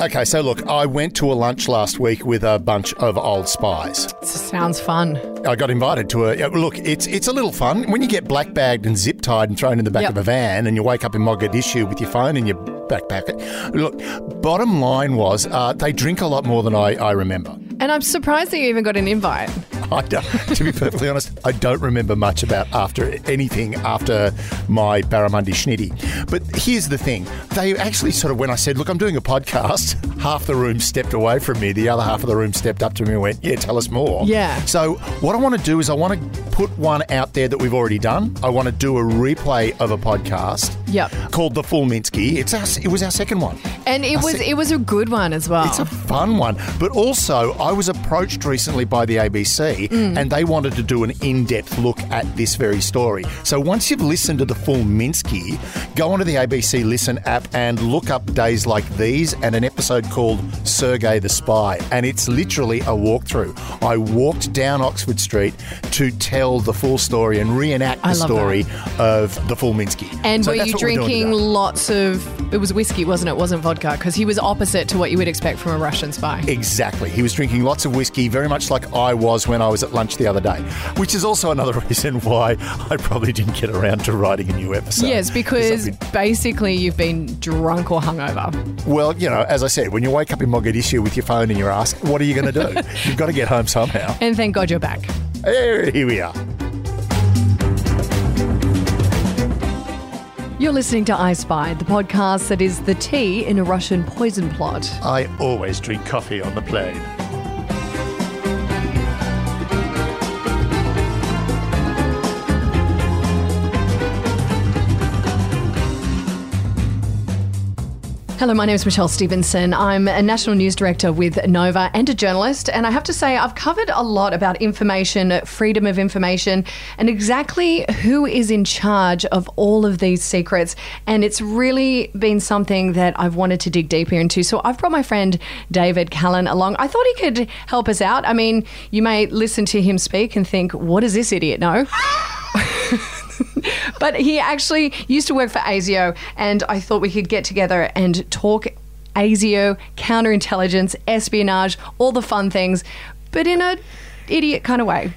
Okay, so look, I went to a lunch last week with a bunch of old spies. Sounds fun. I got invited to a look. It's it's a little fun when you get black bagged and zip tied and thrown in the back Yep. of a van, and you wake up in Mogadishu with your phone in your backpack. Look, bottom line was uh, they drink a lot more than I, I remember. And I'm surprised that you even got an invite. I don't, to be perfectly honest, I don't remember much about after anything after my Barramundi Schnitty. But here's the thing: they actually sort of when I said, "Look, I'm doing a podcast," half the room stepped away from me, the other half of the room stepped up to me and went, "Yeah, tell us more." Yeah. So what I want to do is I want to put one out there that we've already done. I want to do a replay of a podcast. Yep. Called the Full Minsky. It's our, it was our second one. And it I was see. it was a good one as well. It's a fun one. But also, I was approached recently by the ABC Mm. and they wanted to do an in depth look at this very story. So once you've listened to the full Minsky, go onto the ABC Listen app and look up days like these and an episode called Sergey the Spy. And it's literally a walkthrough. I walked down Oxford Street to tell the full story and reenact the story of the full Minsky. and So were you we're drinking lots of? It was whiskey, wasn't it? It Wasn't vodka? Because he was opposite to what you would expect from a Russian spy. Exactly. He was drinking lots of whiskey, very much like I was when I was at lunch the other day, which is also another reason why I probably didn't get around to writing a new episode. yes, because been- basically you've been drunk or hungover. well, you know, as I said, when you wake up in Mogadishu with your phone in your ass, what are you going to do? You've got to get home somehow. And thank God you're back. Hey, here we are. You're listening to I Spy, the podcast that is the tea in a Russian poison plot. I always drink coffee on the plane. Hello, my name is Michelle Stevenson. I'm a national news director with Nova and a journalist. And I have to say, I've covered a lot about information, freedom of information, and exactly who is in charge of all of these secrets. And it's really been something that I've wanted to dig deeper into. So I've brought my friend David Callan along. I thought he could help us out. I mean, you may listen to him speak and think, what does this idiot know? but he actually used to work for ASIO, and I thought we could get together and talk ASIO, counterintelligence, espionage, all the fun things, but in a idiot kind of way.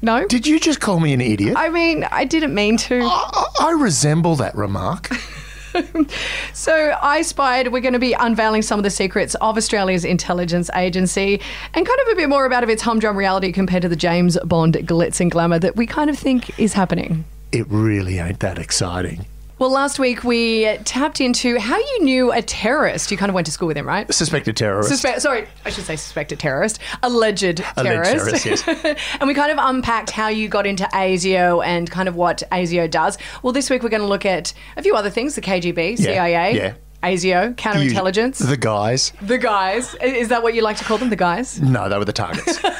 No? Did you just call me an idiot? I mean, I didn't mean to. I, I resemble that remark. So, I spied, we're going to be unveiling some of the secrets of Australia's intelligence agency and kind of a bit more about of its humdrum reality compared to the James Bond glitz and glamour that we kind of think is happening. It really ain't that exciting. Well, last week we tapped into how you knew a terrorist. You kind of went to school with him, right? Suspected terrorist. Suspe- sorry, I should say suspected terrorist, alleged terrorist. terrorist, and we kind of unpacked how you got into ASIO and kind of what ASIO does. Well, this week we're going to look at a few other things: the KGB, CIA, yeah. ASIO, counterintelligence, You- the guys. the guys. Is that what you like to call them, the guys? No, they were the targets.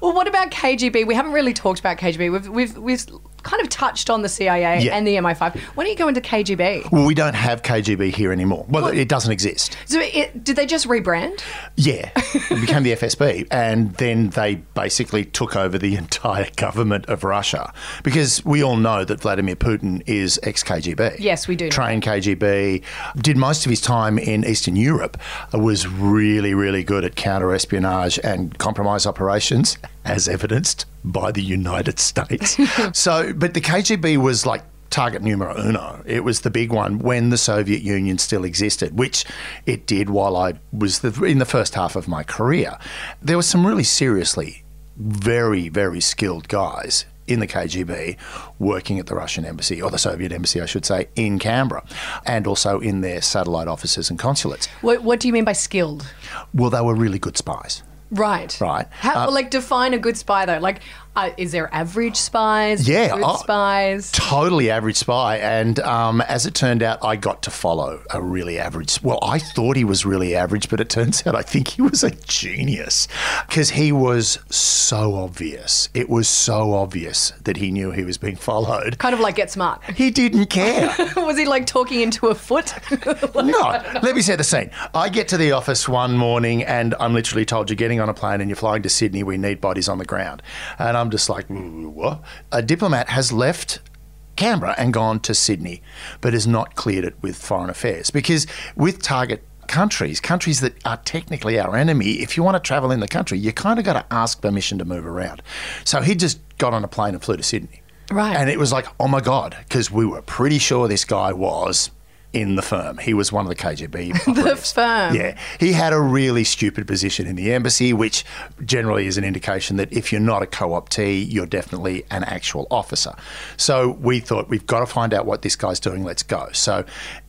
Well, what about KGB? We haven't really talked about KGB. We've we've we've kind of touched on the CIA Yeah. and the MI5. Why don't you go into KGB? well, we don't have KGB here anymore. Well, it doesn't exist. So, it, did they just rebrand? Yeah, it became the FSB, and then they basically took over the entire government of Russia because we all know that Vladimir Putin is ex KGB. Yes, we do Trained KGB, did most of his time in Eastern Europe, was really, really good at counter espionage and compromise operations, as evidenced by the United States. so, but the KGB was like target numero uno. It was the big one when the Soviet Union still existed, which it did while I was the, in the first half of my career. There were some really seriously very, very skilled guys in the KGB working at the Russian embassy, or the Soviet embassy, I should say, in Canberra, and also in their satellite offices and consulates. What, what do you mean by skilled? Well, they were really good spies. Right. Right. How, Uh, like, define a good spy, though. Like, uh, is there average spies? Yeah, Good oh, spies? Totally average spy. And um, as it turned out, I got to follow a really average. Well, I thought he was really average, but it turns out I think he was a genius because he was so obvious. It was so obvious that he knew he was being followed. Kind of like Get Smart. He didn't care. Was he like talking into a foot? No, let me set the scene. I get to the office one morning and I'm literally told you're getting on a plane and you're flying to Sydney. We need bodies on the ground. And I'm just like, "Mm, what? A diplomat has left Canberra and gone to Sydney, but has not cleared it with Foreign Affairs because with target countries, countries that are technically our enemy, if you want to travel in the country, you kind of got to ask permission to move around. So he just got on a plane and flew to Sydney. Right. And it was like, oh my God, because we were pretty sure this guy was in the firm. He was one of the KGB. the firm. Yeah. He had a really stupid position in the embassy, which generally is an indication that if you're not a co optee, you're definitely an actual officer. So we thought, we've got to find out what this guy's doing. Let's go. So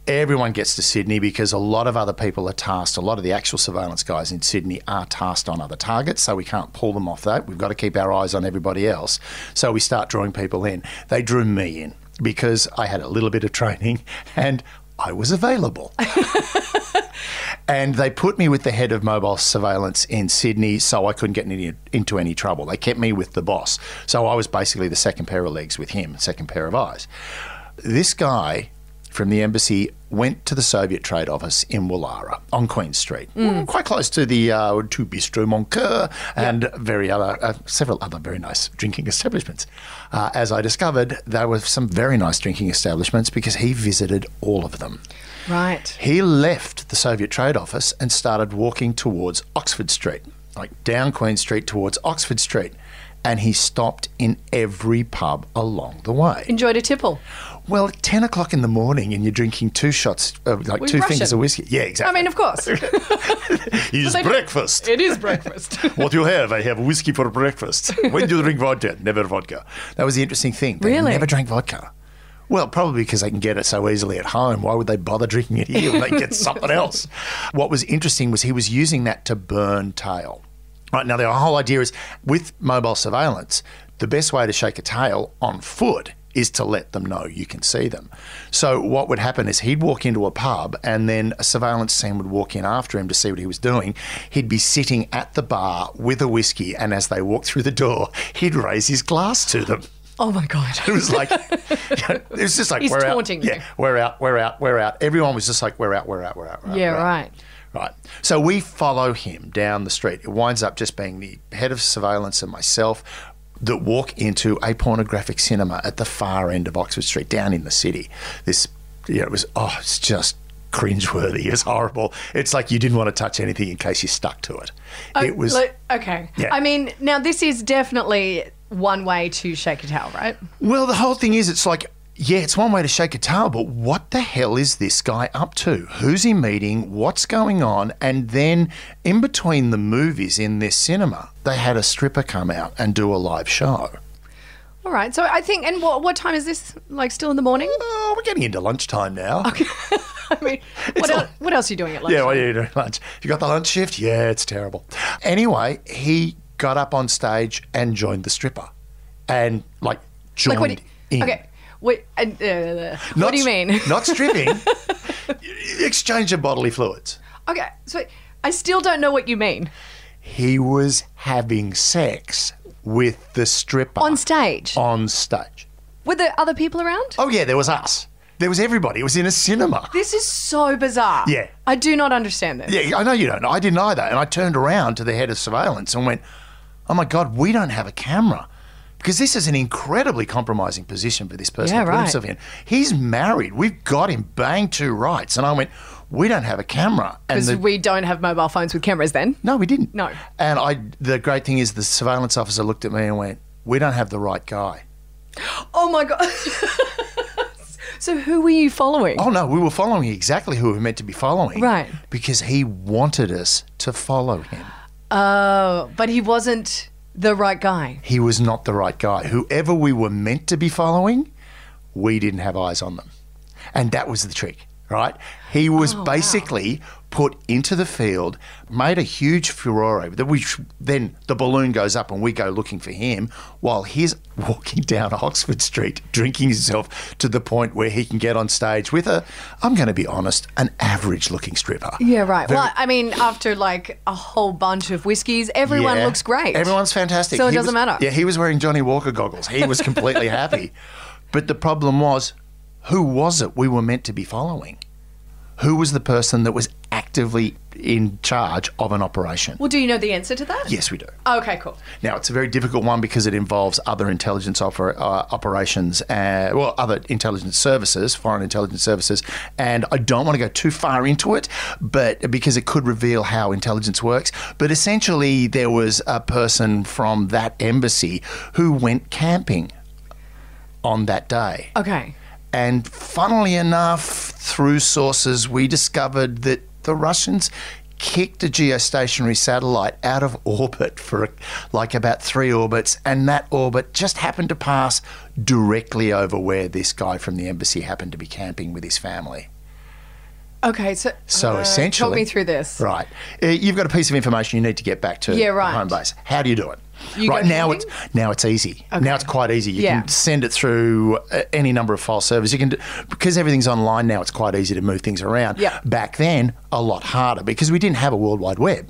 everyone gets to Sydney because a lot of other people are tasked, a lot of the actual surveillance guys in Sydney are tasked on other targets, so we can't pull them off that. We've got to keep our eyes on everybody else. So we start drawing people in. They drew me in because I had a little bit of training and I was available. and they put me with the head of mobile surveillance in Sydney so I couldn't get any, into any trouble. They kept me with the boss. So I was basically the second pair of legs with him, second pair of eyes. This guy from the embassy went to the Soviet trade office in Woollahra on Queen Street, quite close to the uh, to Bistro Moncur and very other uh, several other very nice drinking establishments. Uh, as I discovered, there were some very nice drinking establishments because he visited all of them. Right. He left the Soviet trade office and started walking towards Oxford Street, like down Queen Street towards Oxford Street. And he stopped in every pub along the way. Enjoyed a tipple. Well, 10 o'clock in the morning and you're drinking two shots, of, like two Russian. fingers of whiskey. Yeah, exactly. I mean, of course. it's breakfast. it is breakfast. what do you have? I have whiskey for breakfast. when do you drink vodka? Never vodka. That was the interesting thing. They Really? never drank vodka. Well, probably because they can get it so easily at home. Why would they bother drinking it here when they get something else? What was interesting was he was using that to burn tail. Right now, the whole idea is with mobile surveillance, the best way to shake a tail on foot is to let them know you can see them. So what would happen is he'd walk into a pub and then a surveillance team would walk in after him to see what he was doing. He'd be sitting at the bar with a whiskey and as they walked through the door, he'd raise his glass to them. oh my God. It was like, it was just like, He's we're taunting out. you. Yeah, we're out, we're out, we're out. Everyone was just like, we're out, we're out, we're out. We're Yeah, out. right. Right. So we follow him down the street. It winds up just being the head of surveillance and myself that walk into a pornographic cinema at the far end of Oxford Street, down in the city. This, you know, it was, oh, it's just cringeworthy. It's horrible. It's like you didn't want to touch anything in case you stuck to it. Oh, it was. Okay. Yeah. I mean, now this is definitely one way to shake a towel, right? Well, the whole thing is, it's like, yeah, it's one way to shake a tail, but what the hell is this guy up to? Who's he meeting? What's going on? And then in between the movies in this cinema, they had a stripper come out and do a live show. All right. So I think, and what, what time is this? Like still in the morning? Oh, we're getting into lunchtime now. Okay. I mean, what, el- what else are you doing at lunch? Yeah, what are you doing at lunch? You got the lunch shift? Yeah, it's terrible. Anyway, he got up on stage and joined the stripper, and like joined Like what? do you- in. Okay. Wait, uh, uh, what Not do you mean? Not stripping. exchange of bodily fluids. okay. So I still don't know what you mean. He was having sex with the stripper On stage? On stage. Were there other people around? Oh yeah, there was us. There was everybody. It was in a cinema. This is so bizarre. Yeah. I do not understand this. Yeah, I know you don't. I didn't either. And I turned around to the head of surveillance and went, "Oh my god, we don't have a camera." Because this is an incredibly compromising position for this person Yeah, to put right. himself in. He's married. We've got him banged to rights. And I went, we don't have a camera. Because the, we don't have mobile phones with cameras then. no, we didn't. No. And I, the great thing is, the surveillance officer looked at me and went, "We don't have the right guy." Oh my God. so who were you following? Oh no, we were following exactly who we were meant to be following. Right. Because he wanted us to follow him. Oh, but he wasn't the right guy. He was not the right guy. Whoever we were meant to be following, we didn't have eyes on them. And that was the trick, right? He was Oh, basically put into the field, made a huge furore, that we then the balloon goes up and we go looking for him while he's walking down Oxford Street drinking himself to the point where he can get on stage with a I'm going to be honest, an average looking stripper. Yeah, right. Very- well, I mean, after like a whole bunch of whiskeys, everyone Yeah. looks great. Everyone's fantastic. So it He doesn't was- matter. Yeah, he was wearing Johnnie Walker goggles. He was completely happy. But the problem was, who was it we were meant to be following? Who was the person that was actively in charge of an operation. Well, do you know the answer to that? Yes, we do. Okay, cool. Now, it's a very difficult one because it involves other intelligence oper- uh, operations, uh, well, other intelligence services, foreign intelligence services, and I don't want to go too far into it, but because it could reveal how intelligence works. But essentially, there was a person from that embassy who went camping on that day. Okay. And funnily enough, through sources, we discovered that the Russians kicked a geostationary satellite out of orbit for like about three orbits, and that orbit just happened to pass directly over where this guy from the embassy happened to be camping with his family. Okay, so So uh, essentially, talk me through this. Right, Uh, you've got a piece of information you need to get back to Yeah, right. home base. How do you do it? You right now, it's now it's easy. Okay. Now it's quite easy. You Yeah. can send it through uh, any number of file servers. You can do, because everything's online now. It's quite easy to move things around. Yeah. Back then, a lot harder because we didn't have a World Wide Web.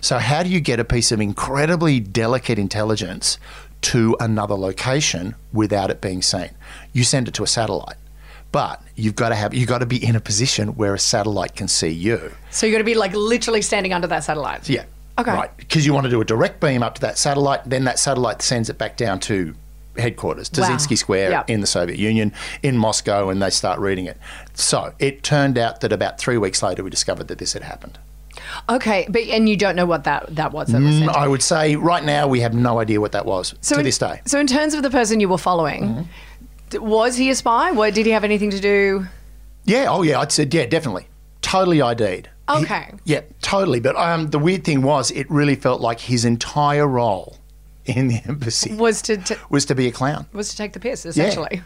So how do you get a piece of incredibly delicate intelligence to another location without it being seen? You send it to a satellite. But you've got to have you've got to be in a position where a satellite can see you. So you're going to be like literally standing under that satellite. Yeah. Okay. Right. Because you want to do a direct beam up to that satellite, then that satellite sends it back down to headquarters, Wow. Dzerzhinsky Square Yeah. in the Soviet Union, in Moscow, and they start reading it. So it turned out that about three weeks later, we discovered that this had happened. Okay, but and you don't know what that that was. Mm, I would say right now we have no idea what that was So to in, this day. Mm-hmm. So in terms of the person you were following, d- was he a spy? What did he have anything to do? Yeah. Oh, yeah. I'd said yeah, definitely, totally ID'd. He- Okay. yeah, totally. But um, the weird thing was, it really felt like his entire role in the embassy Was to, to was to be a clown. was to take the piss essentially,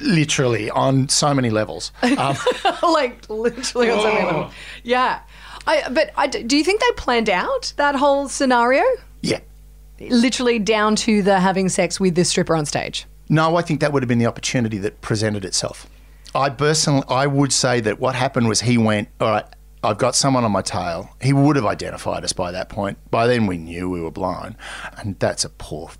literally on so many levels. Um, like literally on something level. Yeah, I, but I, do you think they planned out that whole scenario? yeah. Literally down to the having sex with this stripper on stage. No, I think that would have been the opportunity that presented itself. I personally, I would say that what happened was he went, all right, I've got someone on my tail. He would have identified us by that point. By then, we knew we were blown, and that's a poor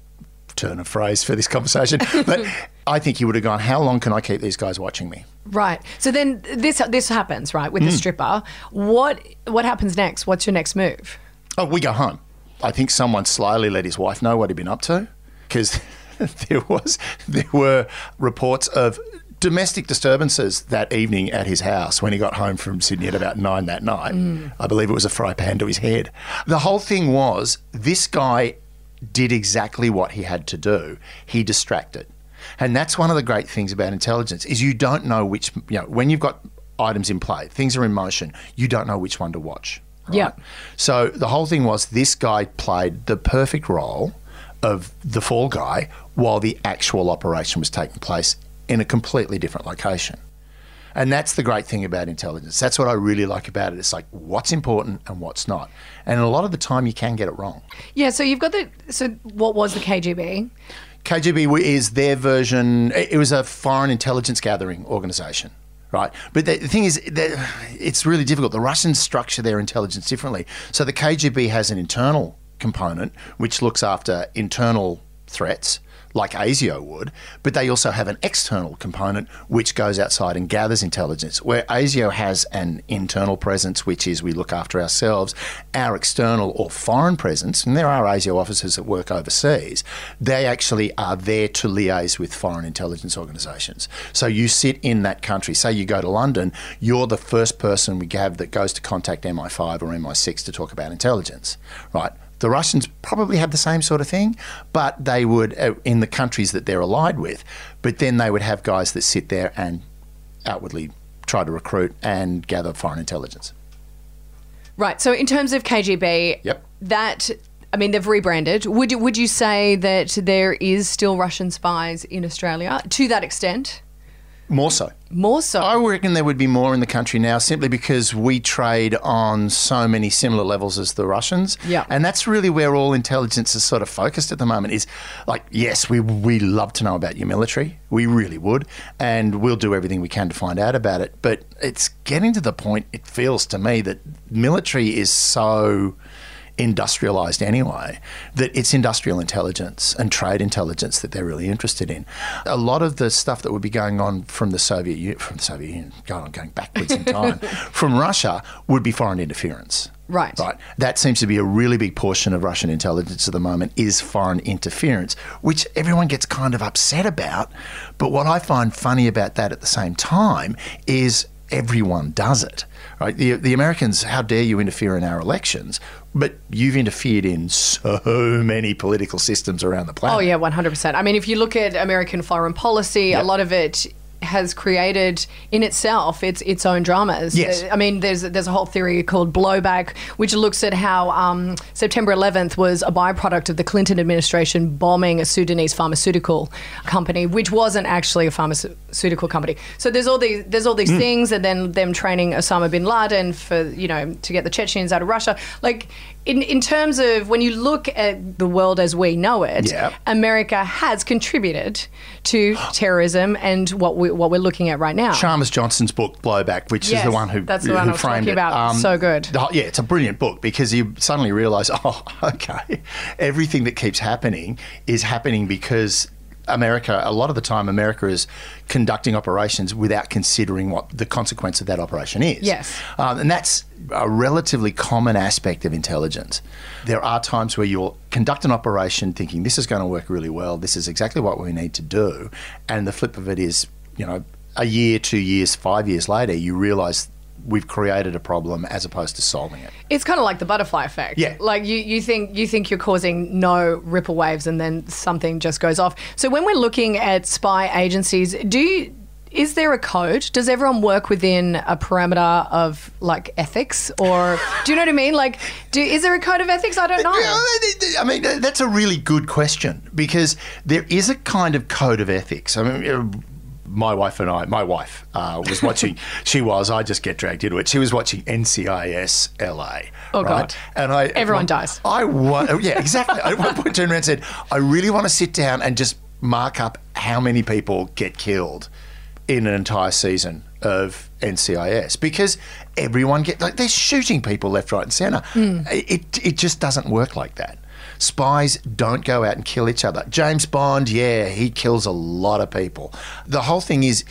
turn of phrase for this conversation. but I think he would have gone, how long can I keep these guys watching me? Right. So then this this happens right Hmm. with the stripper. What what happens next? What's your next move? Oh, we go home. I think someone slyly let his wife know what he'd been up to because there was there were reports of domestic disturbances that evening at his house when he got home from Sydney at about nine that night. Mm. I believe it was a fry pan to his head. The whole thing was this guy did exactly what he had to do. He distracted. And that's one of the great things about intelligence is you don't know which you know when you've got items in play, things are in motion, you don't know which one to watch. right? Yeah. So the whole thing was this guy played the perfect role of the fall guy while the actual operation was taking place in a completely different location. And that's the great thing about intelligence. That's what I really like about it. It's like what's important and what's not. And a lot of the time you can get it wrong. Yeah. So you've got the so what was the KGB? KGB is their version. It was a foreign intelligence gathering organization, right? But the, the thing is, that it's really difficult. The Russians structure their intelligence differently. So the KGB has an internal component which looks after internal threats. Like ASIO would, but they also have an external component which goes outside and gathers intelligence. Where ASIO has an internal presence, which is we look after ourselves, our external or foreign presence, and there are ASIO officers that work overseas, they actually are there to liaise with foreign intelligence organisations. So you sit in that country, say you go to London, you're the first person we have that goes to contact MI5 or MI6 to talk about intelligence, right? The Russians probably have the same sort of thing, but they would, uh, in the countries that they're allied with, but then they would have guys that sit there and outwardly try to recruit and gather foreign intelligence. Right. So in terms of KGB, Yep. that I mean they've rebranded. Would you, would you say that there is still Russian spies in Australia to that extent? More so. More so. I reckon there would be more in the country now simply because we trade on so many similar levels as the Russians. Yeah. And that's really where all intelligence is sort of focused at the moment is like, yes, we, we love to know about your military. We really would. And we'll do everything we can to find out about it. But it's getting to the point, it feels to me, that military is so industrialized anyway, that it's industrial intelligence and trade intelligence that they're really interested in. A lot of the stuff that would be going on from the Soviet Union, from the Soviet Union, going on going backwards in time, from Russia would be foreign interference. Right. Right. That seems to be a really big portion of Russian intelligence at the moment is foreign interference, which everyone gets kind of upset about. But what I find funny about that at the same time is everyone does it. Right? The, the Americans, how dare you interfere in our elections? But you've interfered in so many political systems around the planet. Oh yeah, one hundred percent. I mean, if you look at American foreign policy, Yep. a lot of it has created in itself its its own dramas. Yes. I mean, there's there's a whole theory called blowback, which looks at how um, September 11th was a byproduct of the Clinton administration bombing a Sudanese pharmaceutical company, which wasn't actually a pharmaceutical company. So there's all these there's all these things, and then them training Osama bin Laden for you know to get the Chechens out of Russia. Like in in terms of when you look at the world as we know it, Yeah. America has contributed to terrorism and what we what we're looking at right now. Chalmers Johnson's book Blowback, which is the one who that's the who one I was framed talking it. Um, about. So good. the- yeah, it's a brilliant book because you suddenly realise, oh, okay, everything that keeps happening is happening because America. A lot of the time, America is conducting operations without considering what the consequence of that operation is. Yes. um, and that's a relatively common aspect of intelligence. There are times where you'll conduct an operation thinking this is going to work really well. This is exactly what we need to do, and the flip of it is, you know, a year, two years, five years later, you realise we've created a problem as opposed to solving it. It's kind of like the butterfly effect. Yeah. Like you, you think you think you're causing no ripple waves and then something just goes off. So when we're looking at spy agencies, do you is there a code? Does everyone work within a parameter of like ethics, or do you know what I mean? Like, do is there a code of ethics? I don't know. I mean, that's a really good question because there is a kind of code of ethics. I mean, my wife and I, my wife uh, was watching, she was, I just get dragged into it. She was watching NCIS LA. Oh, right? God. And I, Everyone dies. I want, oh, yeah, exactly. I at one point turned around and said, I really want to sit down and just mark up how many people get killed in an entire season of NCIS because everyone get like they're shooting people left, right, and centre. Hmm. It it just doesn't work like that. Spies don't go out and kill each other. James Bond, yeah, he kills a lot of people. The whole thing is,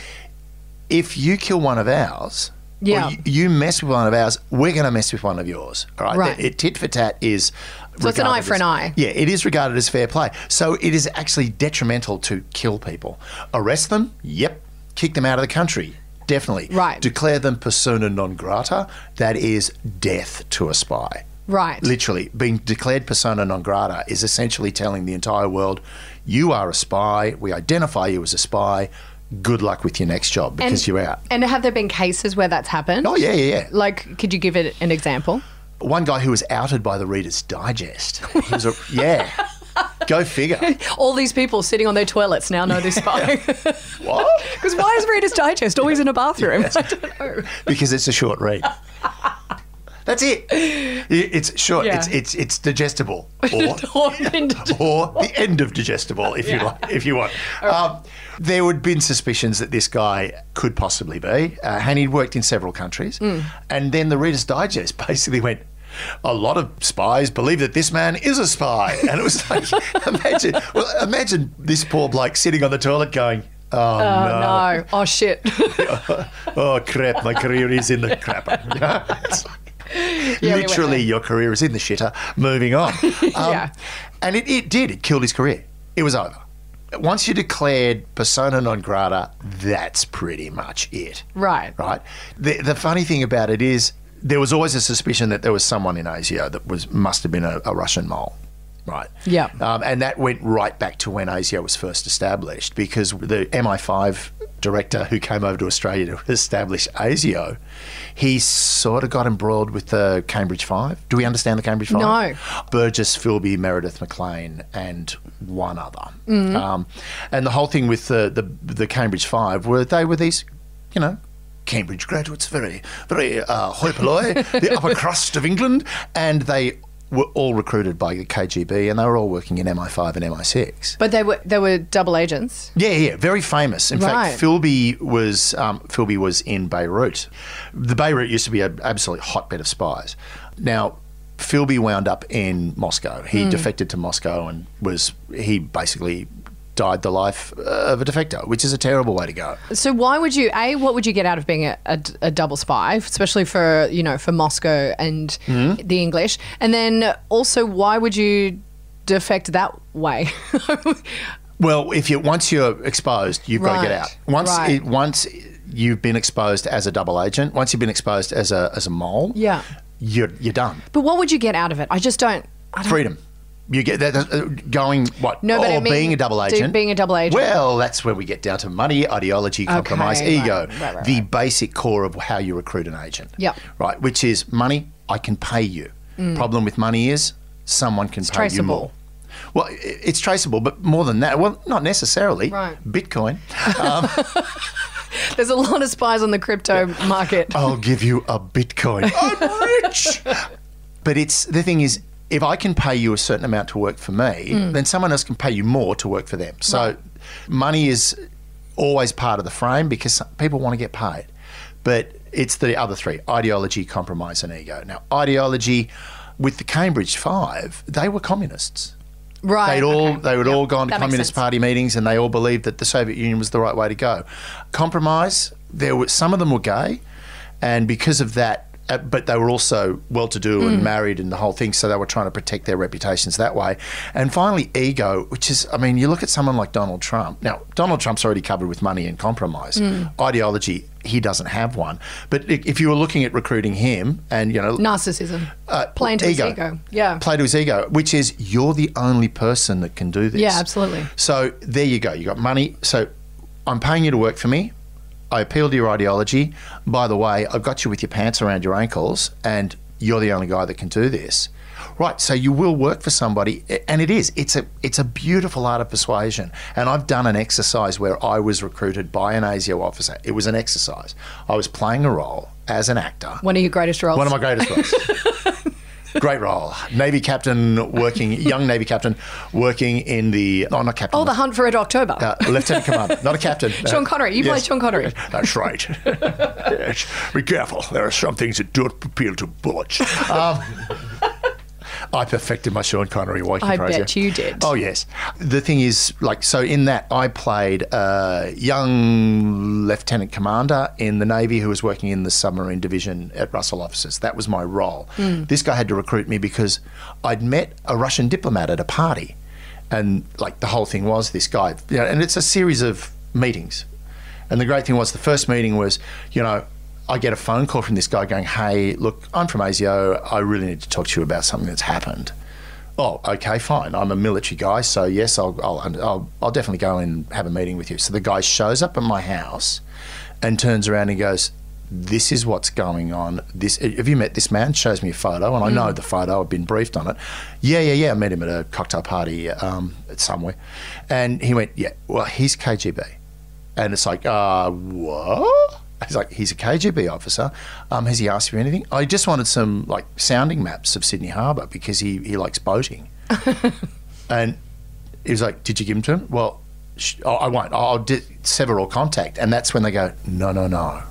if you kill one of ours, Yeah. you, you mess with one of ours, we're going to mess with one of yours. All right, Right. It, tit for tat is. So it's an eye for an eye. Yeah, it is regarded as fair play. So it is actually detrimental to kill people. Arrest them? Yep. Kick them out of the country? Definitely. Right. Declare them persona non grata? That is death to a spy. Right. Literally, being declared persona non grata is essentially telling the entire world, you are a spy. We identify you as a spy. Good luck with your next job because you're out. And have there been cases where that's happened? Oh, yeah, yeah, yeah. Like, could you give it an example? One guy who was outed by the Reader's Digest. He was a, yeah. Go figure. All these people sitting on their toilets now know they're spying. What? Because why is Reader's Digest always in a bathroom? I don't know. because it's a short read. That's it. It's short. Yeah. It's it's it's digestible, or Or or the end of digestible, if you like, if you want. Um, there would been suspicions that this guy could possibly be, uh, and he'd worked in several countries. Mm. And then the Reader's Digest basically went. A lot of spies believe that this man is a spy, and it was like, imagine, well, imagine this poor bloke sitting on the toilet going, "Oh, Oh, no, no. Oh, shit. oh crap, my career is in the crapper. You know? It's like, Yeah, we literally, there. your career is in the shitter. Moving on. Um, Yeah. And it, it did. It killed his career. It was over. Once you declared persona non grata, that's pretty much it. Right. Right. The, the funny thing about it is, there was always a suspicion that there was someone in ASIO that was must have been a, a Russian mole. Right. Yeah. Um, and that went right back to when ASIO was first established because the MI5 director who came over to Australia to establish ASIO, he sort of got embroiled with the Cambridge Five. Do we understand the Cambridge Five? No. Burgess, Philby, Meredith Maclean, and one other. Mm-hmm. Um, and the whole thing with the, the, the Cambridge Five were they were these, you know, Cambridge graduates, very, very uh, hoi polloi, the upper crust of England, and they were all recruited by the KGB, and they were all working in MI5 and MI6. But they were they were double agents. Yeah, yeah, very famous. In Right. fact, Philby was um, Philby was in Beirut. The Beirut used to be an absolute hotbed of spies. Now, Philby wound up in Moscow. He defected to Moscow and was he basically died the life of a defector, which is a terrible way to go. So why would you? A, what would you get out of being a, a, a double spy, especially for you know for Moscow and Mm-hmm. the English? And then also, why would you defect that way? Well, if you once you're exposed, you've got to get out. Once right. it, once you've been exposed as a double agent, once you've been exposed as a as a mole, Yeah. you're you're done. but what would you get out of it? I just don't. I don't Freedom. You get that uh, going what? No, but or I mean, being a double agent. being a double agent. Well, that's where we get down to money, ideology, compromise, right, ego. right, right, the basic core of how you recruit an agent. Yep. Right, which is money. I can pay you. Problem with money is someone can pay you Mm. more. Well, it's traceable, but more than that, well, not necessarily. Right. Bitcoin. There's a lot of spies on the crypto market. I'll give you a Bitcoin. I'm rich. but it's the thing is, if I can pay you a certain amount to work for me, mm. then someone else can pay you more to work for them. So money is always part of the frame because people want to get paid. But it's the other three ideology, compromise, and ego. Now, ideology with the Cambridge Five, they were communists. Right. They'd all okay. they would Yep, all gone to that Communist. Party meetings, and they all believed that the Soviet Union was the right way to go. Compromise. There were some of them were gay, and because of that, uh, but they were also well-to-do Mm. and married and the whole thing. So they were trying to protect their reputations that way. And finally, ego, which is, I mean, you look at someone like Donald Trump. Now, Donald Trump's already covered with money and compromise. Mm. Ideology, he doesn't have one. But if you were looking at recruiting him, and you know, Narcissism. uh, Playing to his ego. Yeah. Play to his ego, which is you're the only person that can do this. Yeah, absolutely. So there you go. You got money. So I'm paying you to work for me. I appeal to your ideology. By the way, I've got you with your pants around your ankles, and you're the only guy that can do this. Right, so you will work for somebody, and it is. It's a it's a beautiful art of persuasion. And I've done an exercise where I was recruited by an ASIO officer. It was an exercise. I was playing a role as an actor. One of your greatest roles. One of my greatest roles. Great role. Navy captain working, young Navy captain working in the, no, not captain. oh, the Hunt for Red October. uh, lieutenant commander, not a captain. Sean Connery. You played Sean Connery. That's right. yes. Be careful. There are some things that don't appeal to bullets. Um, I perfected my Sean Connery walking I phrase, bet you did. Oh yes. The thing is, like, so in that I played a young lieutenant commander in the Navy who was working in the submarine division at Russell Offices. That was my role. Hmm. This guy had to recruit me because I'd met a Russian diplomat at a party, and like the whole thing was this guy. You know, and it's a series of meetings. And the great thing was the first meeting was, you know, I get a phone call from this guy going, "Hey, look, I'm from ASIO. I really need to talk to you about something that's happened." Oh, okay, fine. I'm a military guy, so yes, I'll, I'll, I'll, I'll definitely go and have a meeting with you. So the guy shows up at my house and turns around and goes, "This is what's going on. This have you met this man?" Shows me a photo, and I know the photo. I've been briefed on it. Yeah, yeah, yeah. I met him at a cocktail party um, somewhere, and he went, "Yeah, well, he's KGB." And it's like, uh, what? He's like, he's a KGB officer. Um, has he asked you anything? I just wanted some like sounding maps of Sydney Harbour because he, he likes boating. and he was like, did you give them to him? Well, sh- I won't. I'll di- sever all contact. And that's when they go, no, no, no.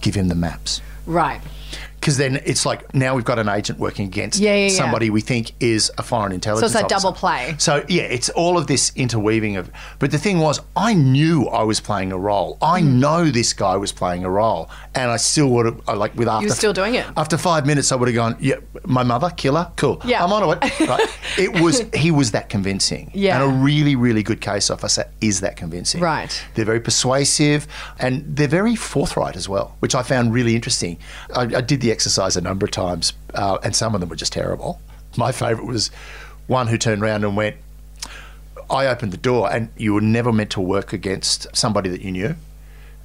Give him the maps. Right. Because then it's like now we've got an agent working against Yeah, yeah, somebody we think is a foreign intelligence. So that officer. double play. So yeah, it's all of this interweaving of. But the thing was, I knew I was playing a role. I Hmm. know this guy was playing a role, and I still would have like with after still doing it. After five minutes, I would have gone, yeah, my mother, killer, cool. Yeah. I'm on it. Right? it was he was that convincing. Yeah. and a really really good case officer is that convincing. Right. They're very persuasive and they're very forthright as well, which I found really interesting. I, I did the exercise a number of times, uh, and some of them were just terrible. My favourite was one who turned around and went, I opened the door, and you were never meant to work against somebody that you knew.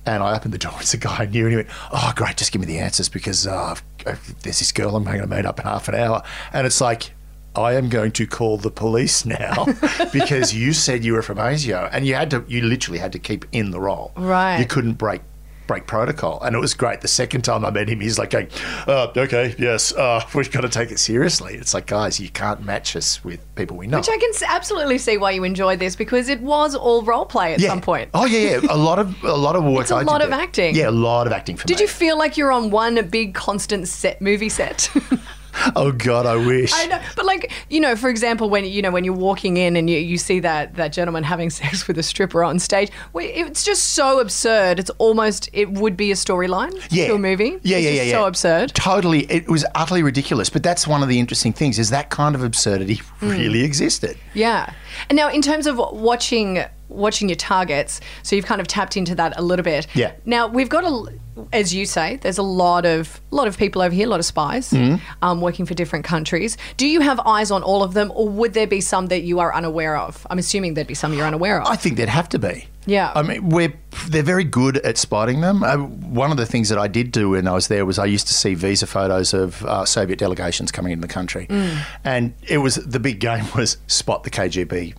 And I opened the door, it's a guy I knew, and he went, Oh, great, just give me the answers because uh, there's this girl I'm going to meet up in half an hour. And it's like, I am going to call the police now because you said you were from ASIO and you had to, you literally had to keep in the role. Right. You couldn't break break protocol. And it was great. The second time I met him, he's like going, uh, okay, yes, uh, we've got to take it seriously. It's like, guys, you can't match us with people we know. Which I can absolutely see why you enjoyed this because it was all role play at some point. Oh yeah, yeah. A lot of a lot of work. It's a I did lot of there. acting. Yeah, a lot of acting for Did me. you feel like you're on one big constant set movie set? Oh God, I wish. I know, but like you know, for example, when you know when you're walking in and you, you see that that gentleman having sex with a stripper on stage, we- it's just so absurd. It's almost it would be a storyline yeah. to a movie. Yeah, It's yeah, just yeah, yeah. So absurd. Totally, it was utterly ridiculous. But that's one of the interesting things is that kind of absurdity Hmm. really existed. Yeah. And now, in terms of watching watching your targets, so you've kind of tapped into that a little bit. Yeah. Now we've got a, as you say, there's a lot of lot of people over here, a lot of spies Mm-hmm. um, working for different countries. Do you have eyes on all of them, or would there be some that you are unaware of? I'm assuming there'd be some you're unaware of. I think there'd have to be. Yeah. I mean, we're they're very good at spotting them. Uh, one of the things that I did do when I was there was I used to see visa photos of uh, Soviet delegations coming in the country, Mm. and it was the big game was spot the KGB.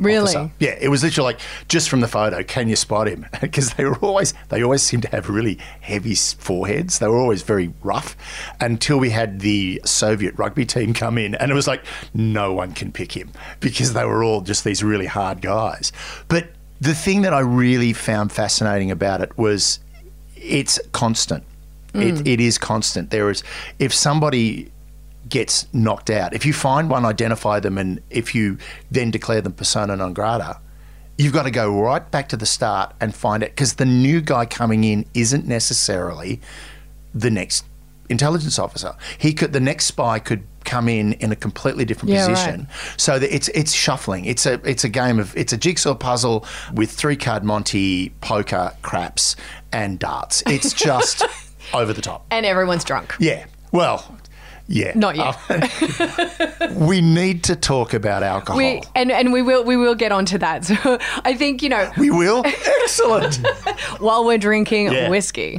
Really? officer. Yeah, it was literally like just from the photo, can you spot him? Because they were always they always seemed to have really heavy foreheads. They were always very rough until we had the Soviet rugby team come in, and it was like no one can pick him because they were all just these really hard guys. But the thing that I really found fascinating about it was it's constant. It, mm. it is constant. There is if somebody gets knocked out, if you find one, identify them, and if you then declare them persona non grata, you've got to go right back to the start and find it because the new guy coming in isn't necessarily the next intelligence officer. He could the next spy could come in in a completely different Yeah, right. position. So that it's it's shuffling. It's a it's a game of it's a jigsaw puzzle with three card Monty, poker, craps, and darts. It's just over the top. And everyone's drunk. Yeah. Well, yeah. Not yet. Uh, we need to talk about alcohol. We and, and we will we will get onto that. So I think you know We will. Excellent. while we're drinking Yeah. whiskey.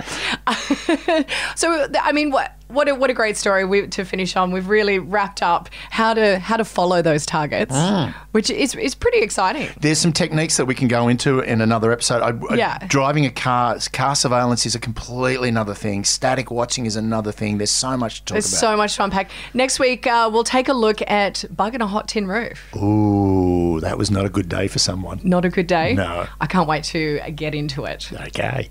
so I mean, what what a, what a great story we, to finish on. We've really wrapped up how to how to follow those targets, Ah. which is is pretty exciting. There's some techniques that we can go into in another episode. I, I- Yeah. driving a car, car surveillance is a completely another thing. Static watching is another thing. There's so much to talk There's about. so much to unpack. Next week, uh, we'll take a look at bug in a hot tin roof. Ooh, that was not a good day for someone. Not a good day. No. I can't wait to get into it. Okay.